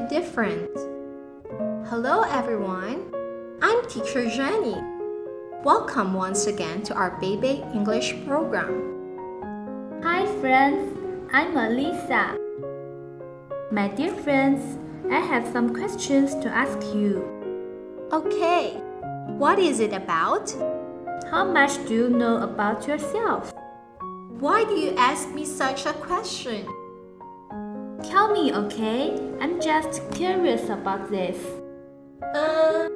different. Hello, everyone. I'm teacher Jenny. Welcome once again to our Baby English program. Hi, friends. I'm Alisa. My dear friends, I have some questions to ask you. Okay, what is it about? How much do you know about yourself? Why do you ask me such a question? Tell me, okay? I'm just curious about this. Uh,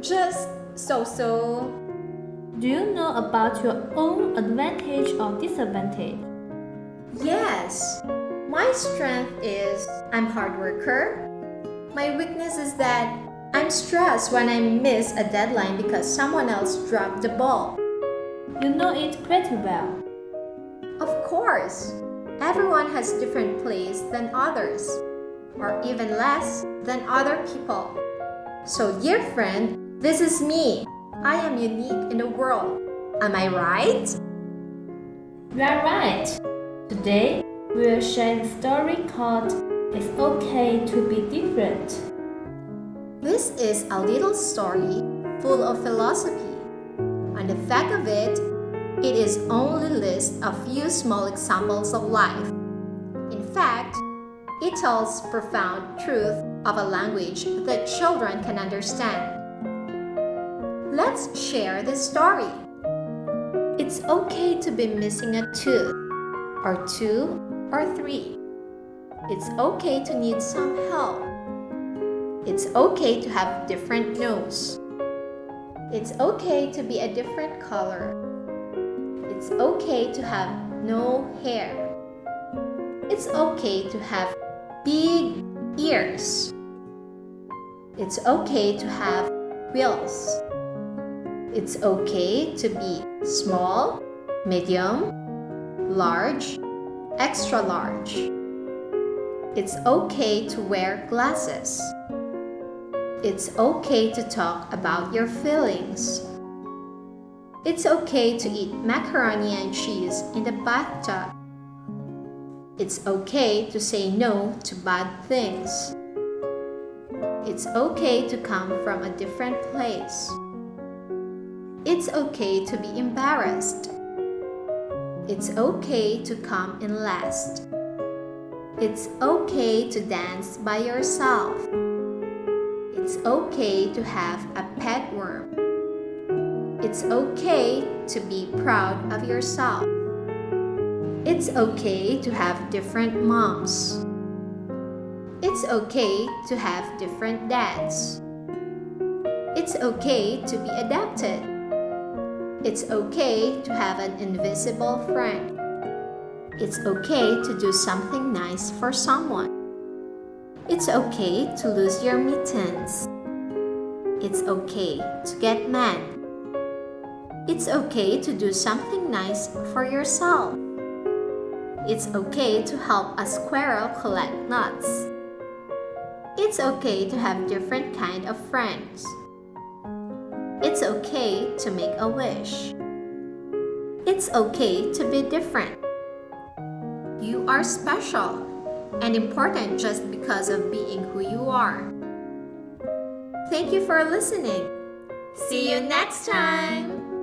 just so so. Do you know about your own advantage or disadvantage? Yes. My strength is I'm hard worker. My weakness is that I'm stressed when I miss a deadline because someone else dropped the ball. You know it pretty well. Of course, everyone has different plays than others, or even less than other people. So, dear friend, this is me. I am unique in the world. Am I right? You are right. Today, we will share a story called It's Okay to Be Different. This is a little story full of philosophy. And the fact of it, it is only lists a few small examples of life. In fact, it tells profound truth of a language that children can understand. Let's share this story. It's okay to be missing a tooth, or two, or three. It's okay to need some help. It's okay to have different nose. It's okay to be a different color. It's okay to have no hair. It's okay to have big ears. It's okay to have wheels. It's okay to be small, medium, large, extra large. It's okay to wear glasses. It's okay to talk about your feelings. It's okay to eat macaroni and cheese in the bathtub. It's okay to say no to bad things. It's okay to come from a different place. It's okay to be embarrassed. It's okay to come in last. It's okay to dance by yourself. It's okay to have a pet worm. It's okay to be proud of yourself. It's okay to have different moms. It's okay to have different dads. It's okay to be adapted. It's okay to have an invisible friend. It's okay to do something nice for someone. It's okay to lose your mittens. It's okay to get mad. It's okay to do something nice for yourself. It's okay to help a squirrel collect nuts. It's okay to have different kind of friends. It's okay to make a wish. It's okay to be different. You are special and important just because of being who you are. Thank you for listening. See you next time.